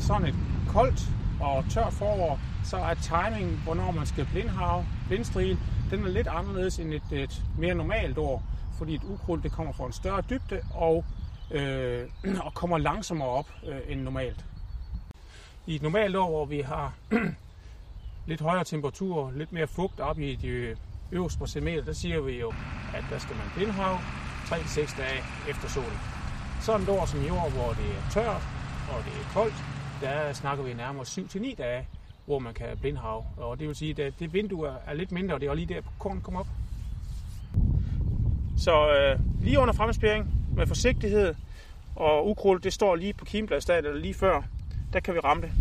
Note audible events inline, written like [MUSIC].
efter sådan et koldt og tørt forår, så er timingen, hvornår man skal blindhave, blindstril, den er lidt anderledes end et, et mere normalt år, fordi et ukrudt det kommer fra en større dybde og, øh, [CLEARS THROAT] og kommer langsommere op øh, end normalt. I et normalt år, hvor vi har [CLEARS THROAT] lidt højere temperatur, lidt mere fugt op i de øverste på der siger vi jo, at der skal man blindhave 3-6 dage efter solen. Sådan et år som i år, hvor det er tørt og det er koldt, der snakker vi nærmere 7-9 dage, hvor man kan blindhave. Og det vil sige, at det vindue er lidt mindre, og det er lige der, korn kommer op. Så øh, lige under fremspæring med forsigtighed, og ukrudt, det står lige på kimbladstadiet, eller lige før, der kan vi ramme det.